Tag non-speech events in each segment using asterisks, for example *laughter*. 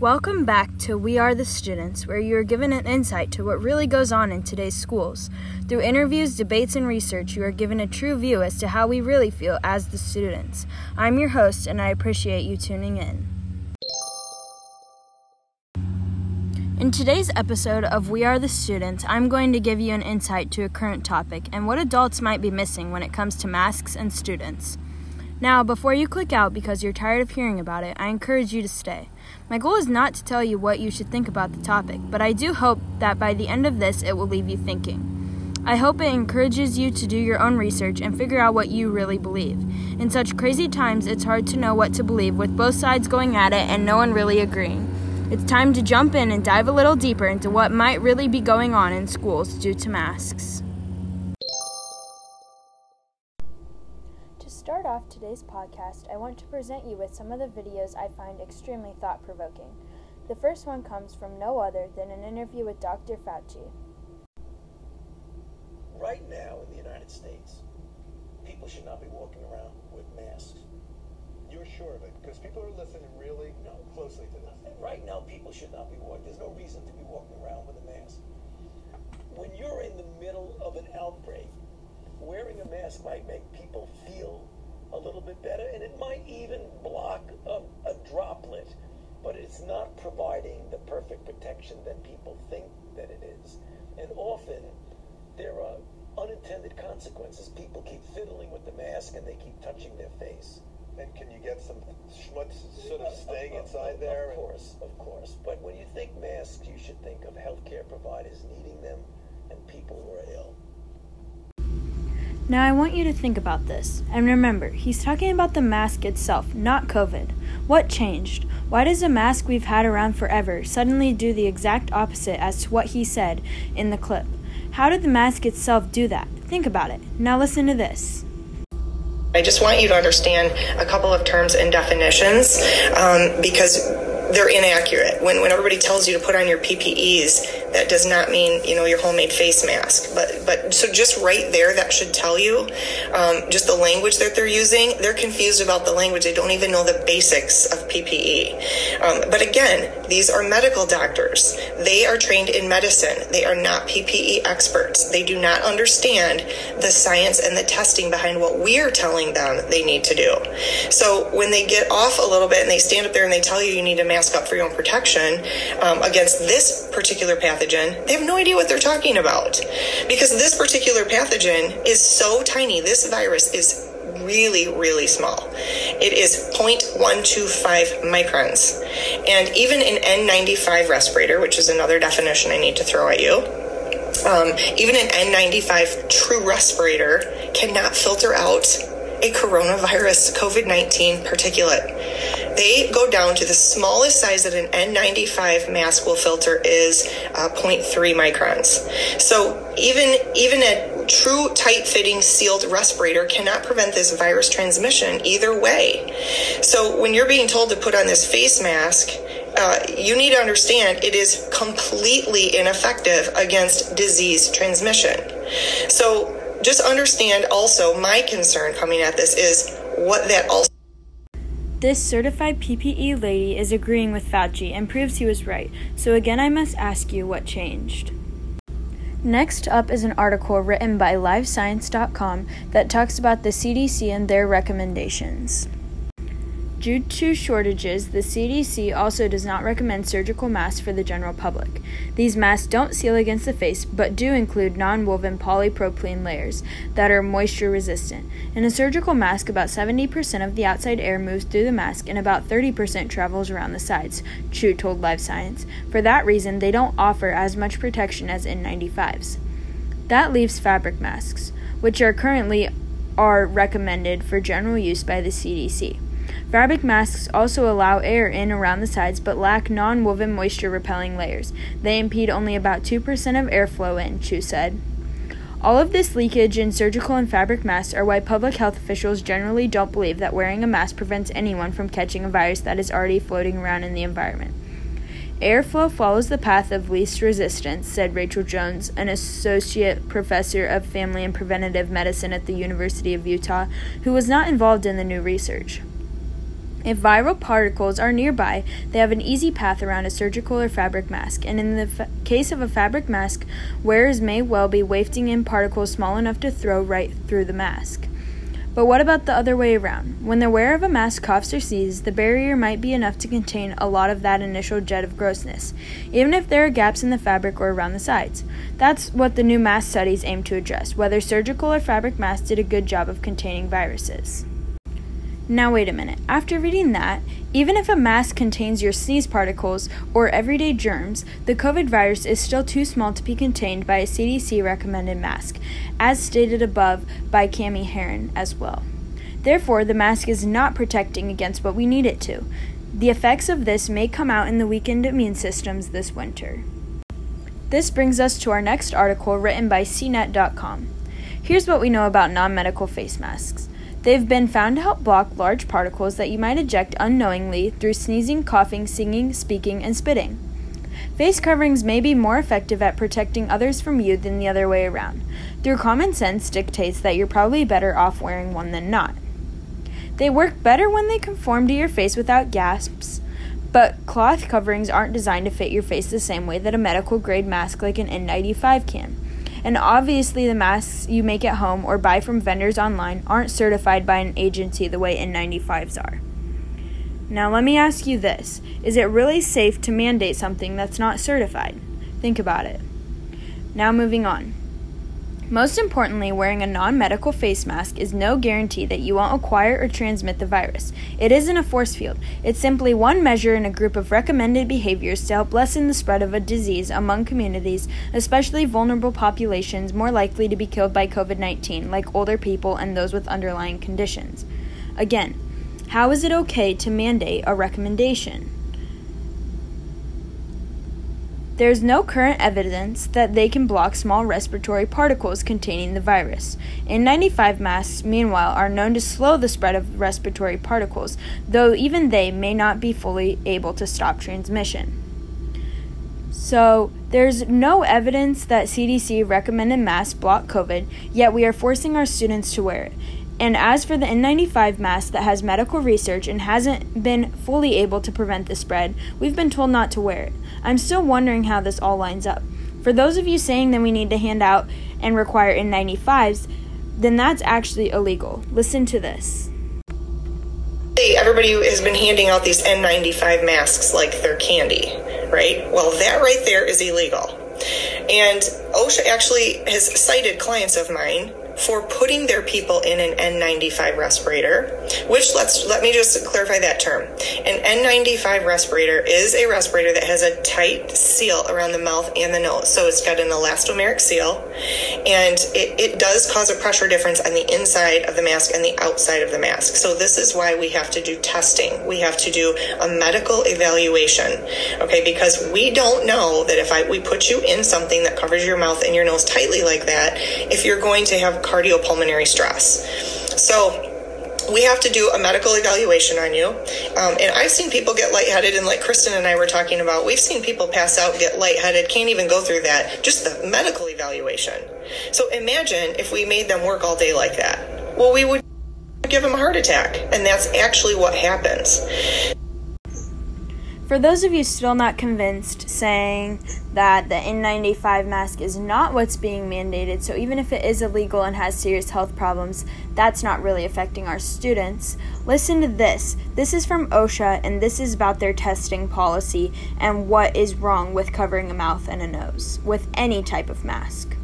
Welcome back to We Are the Students, where you are given an insight to what really goes on in today's schools. Through interviews, debates, and research, you are given a true view as to how we really feel as the students. I'm your host, and I appreciate you tuning in. In today's episode of We Are the Students, I'm going to give you an insight to a current topic and what adults might be missing when it comes to masks and students. Now, before you click out because you're tired of hearing about it, I encourage you to stay. My goal is not to tell you what you should think about the topic, but I do hope that by the end of this it will leave you thinking. I hope it encourages you to do your own research and figure out what you really believe. In such crazy times, it's hard to know what to believe with both sides going at it and no one really agreeing. It's time to jump in and dive a little deeper into what might really be going on in schools due to masks. Off today's podcast, I want to present you with some of the videos I find extremely thought provoking. The first one comes from no other than an interview with Dr. Fauci. Right now in the United States, people should not be walking around with masks. You're sure of it? Because people are listening really no, closely to this. Right now, people should not be walking. There's no reason to be walking around with a mask. When you're in the middle of an outbreak, wearing a mask might make people feel a little bit better, and it might even block a, a droplet, but it's not providing the perfect protection that people think that it is. And often there are unintended consequences. People keep fiddling with the mask and they keep touching their face. And can you get some schmutz sort of staying inside there? Of course, of course. But when you think masks, you should think of healthcare providers needing them and people who are ill. Now, I want you to think about this. And remember, he's talking about the mask itself, not COVID. What changed? Why does a mask we've had around forever suddenly do the exact opposite as to what he said in the clip? How did the mask itself do that? Think about it. Now, listen to this. I just want you to understand a couple of terms and definitions um, because they're inaccurate. When, when everybody tells you to put on your PPEs, that does not mean, you know, your homemade face mask. But, but so just right there, that should tell you um, just the language that they're using. They're confused about the language. They don't even know the basics of PPE. Um, but again, these are medical doctors. They are trained in medicine. They are not PPE experts. They do not understand the science and the testing behind what we are telling them they need to do. So when they get off a little bit and they stand up there and they tell you you need mask mask up for your own protection um, against this particular pathogen, they have no idea what they're talking about. Because this particular pathogen is so tiny, this virus is really, really small. It is 0.125 microns. And even an N95 respirator, which is another definition I need to throw at you, um, even an N95 true respirator cannot filter out a coronavirus COVID 19 particulate. They go down to the smallest size that an N95 mask will filter is uh, 0.3 microns. So even even a true tight fitting sealed respirator cannot prevent this virus transmission either way. So when you're being told to put on this face mask, uh, you need to understand it is completely ineffective against disease transmission. So just understand also my concern coming at this is what that also this certified PPE lady is agreeing with Fauci and proves he was right. So again, I must ask you what changed. Next up is an article written by livescience.com that talks about the CDC and their recommendations. Due to shortages, the CDC also does not recommend surgical masks for the general public. These masks don't seal against the face, but do include non woven polypropylene layers that are moisture resistant. In a surgical mask, about 70% of the outside air moves through the mask and about 30% travels around the sides, Chu told Live Science. For that reason, they don't offer as much protection as N95s. That leaves fabric masks, which are currently are recommended for general use by the CDC. Fabric masks also allow air in around the sides but lack non woven moisture repelling layers. They impede only about 2% of airflow in, Chu said. All of this leakage in surgical and fabric masks are why public health officials generally don't believe that wearing a mask prevents anyone from catching a virus that is already floating around in the environment. Airflow follows the path of least resistance, said Rachel Jones, an associate professor of family and preventative medicine at the University of Utah, who was not involved in the new research. If viral particles are nearby, they have an easy path around a surgical or fabric mask, and in the case of a fabric mask, wearers may well be wafting in particles small enough to throw right through the mask. But what about the other way around? When the wearer of a mask coughs or sneezes, the barrier might be enough to contain a lot of that initial jet of grossness, even if there are gaps in the fabric or around the sides. That's what the new mask studies aim to address whether surgical or fabric masks did a good job of containing viruses. Now, wait a minute. After reading that, even if a mask contains your sneeze particles or everyday germs, the COVID virus is still too small to be contained by a CDC recommended mask, as stated above by Tammy Herrema as well. Therefore, the mask is not protecting against what we need it to. The effects of this may come out in the weakened immune systems this winter. This brings us to our next article written by CNET.com. Here's what we know about non medical face masks. They've been found to help block large particles that you might eject unknowingly through sneezing, coughing, singing, speaking, and spitting. Face coverings may be more effective at protecting others from you than the other way around. Through common sense dictates that you're probably better off wearing one than not. They work better when they conform to your face without gasps, but cloth coverings aren't designed to fit your face the same way that a medical grade mask like an N95 can. And obviously, the masks you make at home or buy from vendors online aren't certified by an agency the way N95s are. Now, let me ask you this Is it really safe to mandate something that's not certified? Think about it. Now, moving on. Most importantly, wearing a non medical face mask is no guarantee that you won't acquire or transmit the virus. It isn't a force field, it's simply one measure in a group of recommended behaviors to help lessen the spread of a disease among communities, especially vulnerable populations more likely to be killed by COVID 19, like older people and those with underlying conditions. Again, how is it okay to mandate a recommendation? There is no current evidence that they can block small respiratory particles containing the virus. N95 masks, meanwhile, are known to slow the spread of respiratory particles, though even they may not be fully able to stop transmission. So, there's no evidence that CDC recommended masks block COVID, yet we are forcing our students to wear it. And as for the N95 mask that has medical research and hasn't been fully able to prevent the spread, we've been told not to wear it. I'm still wondering how this all lines up. For those of you saying that we need to hand out and require N95s, then that's actually illegal. Listen to this. Hey, everybody has been handing out these N95 masks like they're candy, right? Well, that right there is illegal. And OSHA actually has cited clients of mine for putting their people in an N95 respirator, which let's let me just clarify that term. An N95 respirator is a respirator that has a tight seal around the mouth and the nose. So it's got an elastomeric seal and it, it does cause a pressure difference on the inside of the mask and the outside of the mask. So this is why we have to do testing. We have to do a medical evaluation. Okay, because we don't know that if I we put you in something that covers your mouth and your nose tightly like that, if you're going to have cardiopulmonary stress. So we have to do a medical evaluation on you. Um, and I've seen people get lightheaded, and like Kristen and I were talking about, we've seen people pass out, get lightheaded, can't even go through that, just the medical evaluation. So imagine if we made them work all day like that. Well, we would give them a heart attack, and that's actually what happens. For those of you still not convinced, saying that the N95 mask is not what's being mandated, so even if it is illegal and has serious health problems, that's not really affecting our students, listen to this. This is from OSHA, and this is about their testing policy and what is wrong with covering a mouth and a nose with any type of mask.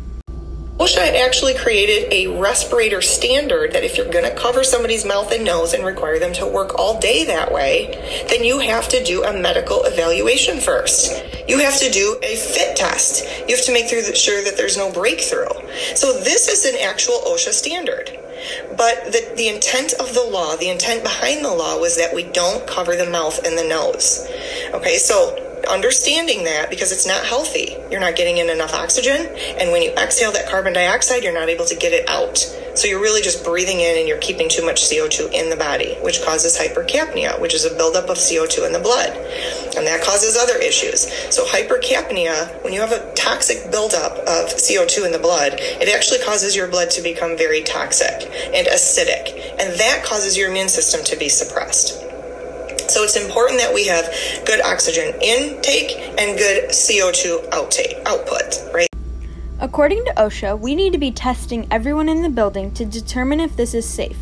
OSHA actually created a respirator standard that if you're going to cover somebody's mouth and nose and require them to work all day that way, then you have to do a medical evaluation first. You have to do a fit test. You have to make sure that there's no breakthrough. So this is an actual OSHA standard. But the, the intent of the law, the intent behind the law was that we don't cover the mouth and the nose. Okay, so understanding that because it's not healthy. You're not getting in enough oxygen. And when you exhale that carbon dioxide, you're not able to get it out. So you're really just breathing in and you're keeping too much CO2 in the body, which causes hypercapnia, which is a buildup of CO2 in the blood. And that causes other issues. So hypercapnia, when you have a toxic buildup of CO2 in the blood, it actually causes your blood to become very toxic and acidic. And that causes your immune system to be suppressed. So it's important that we have good oxygen intake and good CO2 outtake, output, right? According to OSHA, we need to be testing everyone in the building to determine if this is safe.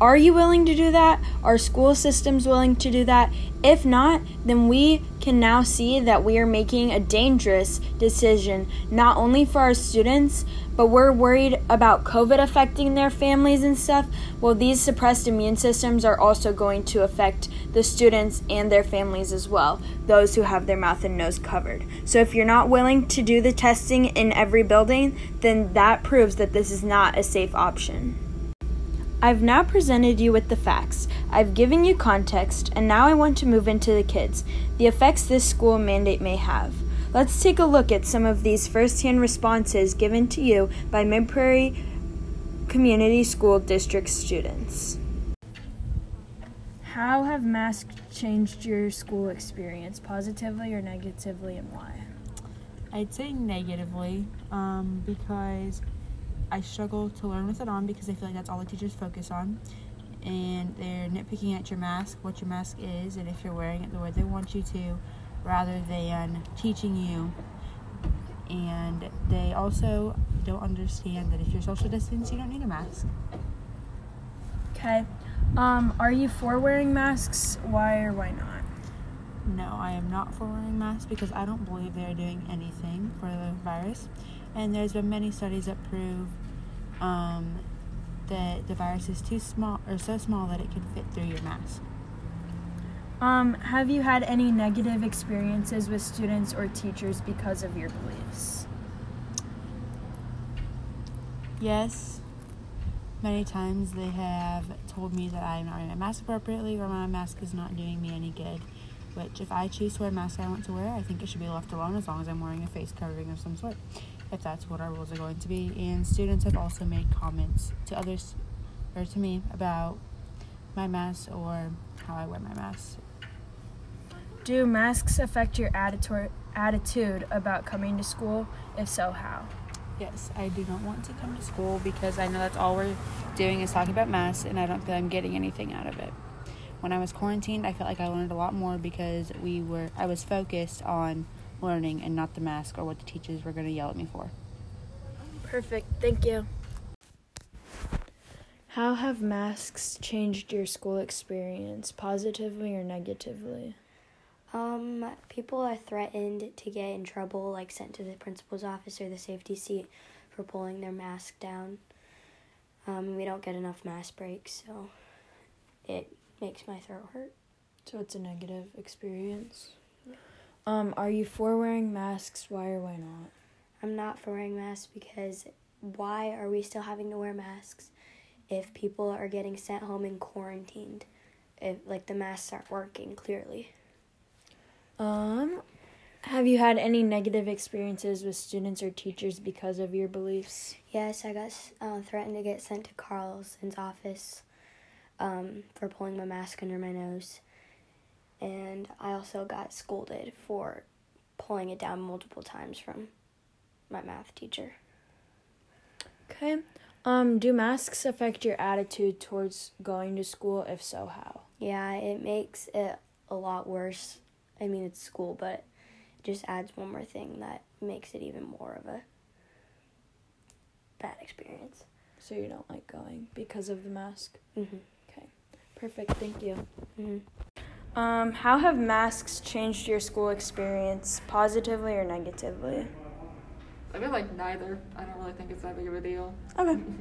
Are you willing to do that? Are school systems willing to do that? If not, then we can now see that we are making a dangerous decision, not only for our students, but we're worried about COVID affecting their families and stuff. Well, these suppressed immune systems are also going to affect the students and their families as well, those who have their mouth and nose covered. So, if you're not willing to do the testing in every building, then that proves that this is not a safe option. I've now presented you with the facts. I've given you context, and now I want to move into the kids, the effects this school mandate may have. Let's take a look at some of these firsthand responses given to you by Mid Prairie Community School District students. How have masks changed your school experience, positively or negatively, and why? I'd say negatively um, because I struggle to learn with it on because I feel like that's all the teachers focus on. And they're nitpicking at your mask, what your mask is, and if you're wearing it the way they want you to, rather than teaching you. And they also don't understand that if you're social distance, you don't need a mask. Okay. Um, are you for wearing masks? Why or why not? No, I am not for wearing masks because I don't believe they are doing anything for the virus. And there's been many studies that prove um, that the virus is too small or so small that it can fit through your mask. Um, have you had any negative experiences with students or teachers because of your beliefs? Yes, many times they have told me that I'm not wearing my mask appropriately or my mask is not doing me any good. Which, if I choose to wear a mask I want to wear, I think it should be left alone as long as I'm wearing a face covering of some sort, if that's what our rules are going to be. And students have also made comments to others or to me about my mask or how I wear my mask. Do masks affect your attitude attitude about coming to school? If so, how? Yes, I do not want to come to school because I know that's all we're doing is talking about masks, and I don't feel I'm getting anything out of it. When I was quarantined, I felt like I learned a lot more because we were I was focused on learning and not the mask or what the teachers were going to yell at me for. Perfect. Thank you. How have masks changed your school experience, positively or negatively? Um, people are threatened to get in trouble, like sent to the principal's office or the safety seat for pulling their mask down. Um, we don't get enough mask breaks, so it makes my throat hurt. So it's a negative experience. Um, are you for wearing masks? Why or why not? I'm not for wearing masks because why are we still having to wear masks if people are getting sent home and quarantined? If like the masks aren't working clearly. Um, have you had any negative experiences with students or teachers because of your beliefs? Yes, I got uh, threatened to get sent to Carlson's office um, for pulling my mask under my nose. And I also got scolded for pulling it down multiple times from my math teacher. Okay. Um, do masks affect your attitude towards going to school? If so, how? Yeah, it makes it a lot worse. I mean, it's school, but it just adds one more thing that makes it even more of a bad experience. So you don't like going because of the mask? Mm-hmm. Okay. Perfect. Thank you. Mm-hmm. Um, how have masks changed your school experience, positively or negatively? I feel like neither. I don't really think it's that big of a deal. Okay. *laughs*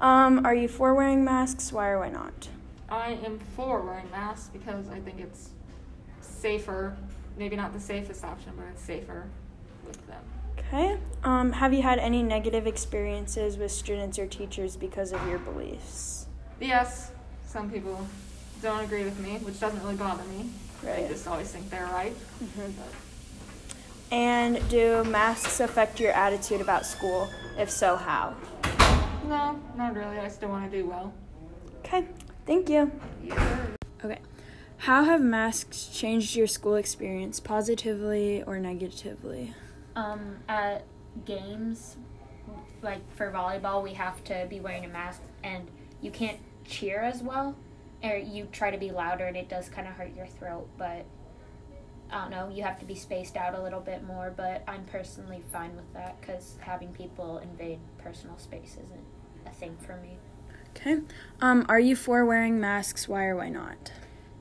Um, are you for wearing masks? Why or why not? I am for wearing masks because I think it's safer. Maybe not the safest option, but it's safer with them. Okay. Um, have you had any negative experiences with students or teachers because of your beliefs? Yes, some people don't agree with me, which doesn't really bother me. They Right. just always think they're right. Mhm. And do masks affect your attitude about school? If so, how? no, not really. I still want to do well. Okay. Thank you. Yeah. Okay. How have masks changed your school experience, positively or negatively? Um, at games, like for volleyball, we have to be wearing a mask, and you can't cheer as well or you try to be louder and it does kind of hurt your throat, but I don't know, you have to be spaced out a little bit more, but I'm personally fine with that because having people invade personal space isn't a thing for me. Okay. Um, are you for wearing masks? Why or why not?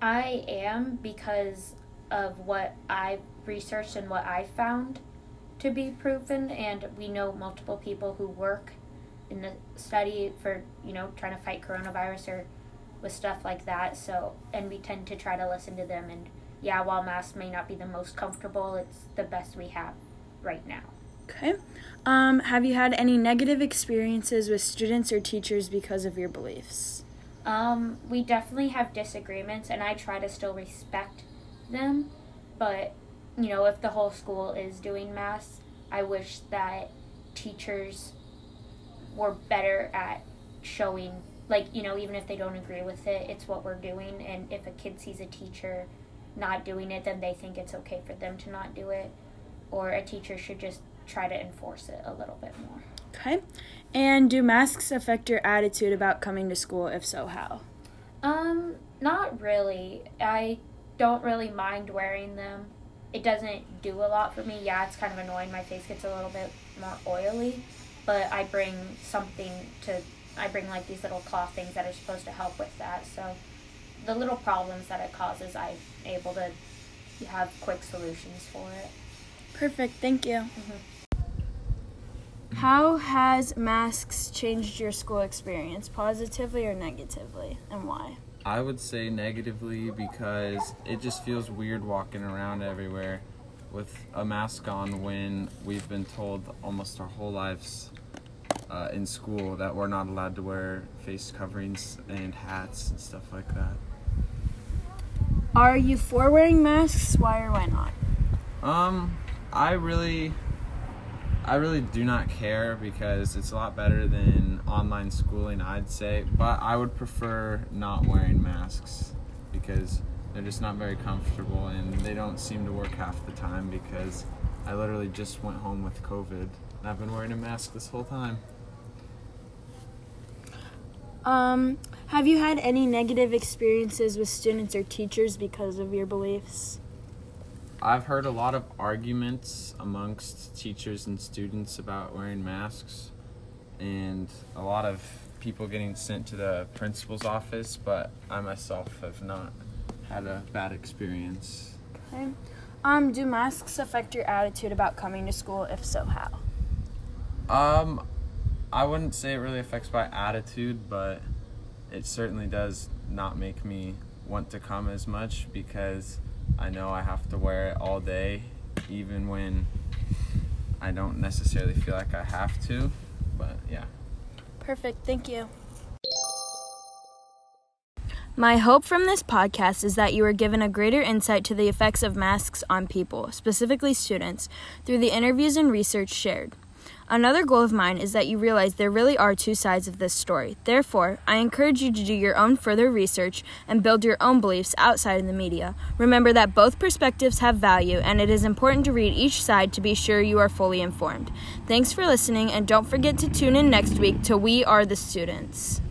I am because of what I've researched and what I found to be proven, and we know multiple people who work in the study for you know trying to fight coronavirus or with stuff like that. So, and we tend to try to listen to them. And yeah, while masks may not be the most comfortable, it's the best we have right now. Okay. Um, have you had any negative experiences with students or teachers because of your beliefs? Um, we definitely have disagreements, and I try to still respect them. But, you know, if the whole school is doing masks, I wish that teachers were better at showing, like, you know, even if they don't agree with it, it's what we're doing. And if a kid sees a teacher not doing it, then they think it's okay for them to not do it. Or a teacher should just try to enforce it a little bit more. Okay. And do masks affect your attitude about coming to school? If so, how? Um, not really. I don't really mind wearing them. It doesn't do a lot for me. Yeah, it's kind of annoying. My face gets a little bit more oily, but I bring something to. I bring like these little cloth things that are supposed to help with that. So the little problems that it causes, I'm able to have quick solutions for it. Perfect. Thank you. Mm-hmm. How has masks changed your school experience, positively or negatively, and why? I would say negatively because it just feels weird walking around everywhere with a mask on when we've been told almost our whole lives uh, in school that we're not allowed to wear face coverings and hats and stuff like that. Are you for wearing masks? Why or why not? Um, I really, I really do not care because it's a lot better than online schooling, I'd say. But I would prefer not wearing masks because they're just not very comfortable and they don't seem to work half the time because I literally just went home with COVID and I've been wearing a mask this whole time. Um, have you had any negative experiences with students or teachers because of your beliefs? I've heard a lot of arguments amongst teachers and students about wearing masks, and a lot of people getting sent to the principal's office, but I myself have not had a bad experience. Okay. Um, do masks affect your attitude about coming to school? If so, how? Um, I wouldn't say it really affects my attitude, but it certainly does not make me want to come as much because I know I have to wear it all day, even when I don't necessarily feel like I have to. But yeah. Perfect. Thank you. My hope from this podcast is that you are given a greater insight to the effects of masks on people, specifically students, through the interviews and research shared. Another goal of mine is that you realize there really are two sides of this story. Therefore, I encourage you to do your own further research and build your own beliefs outside of the media. Remember that both perspectives have value, and it is important to read each side to be sure you are fully informed. Thanks for listening, and don't forget to tune in next week to We Are the Students.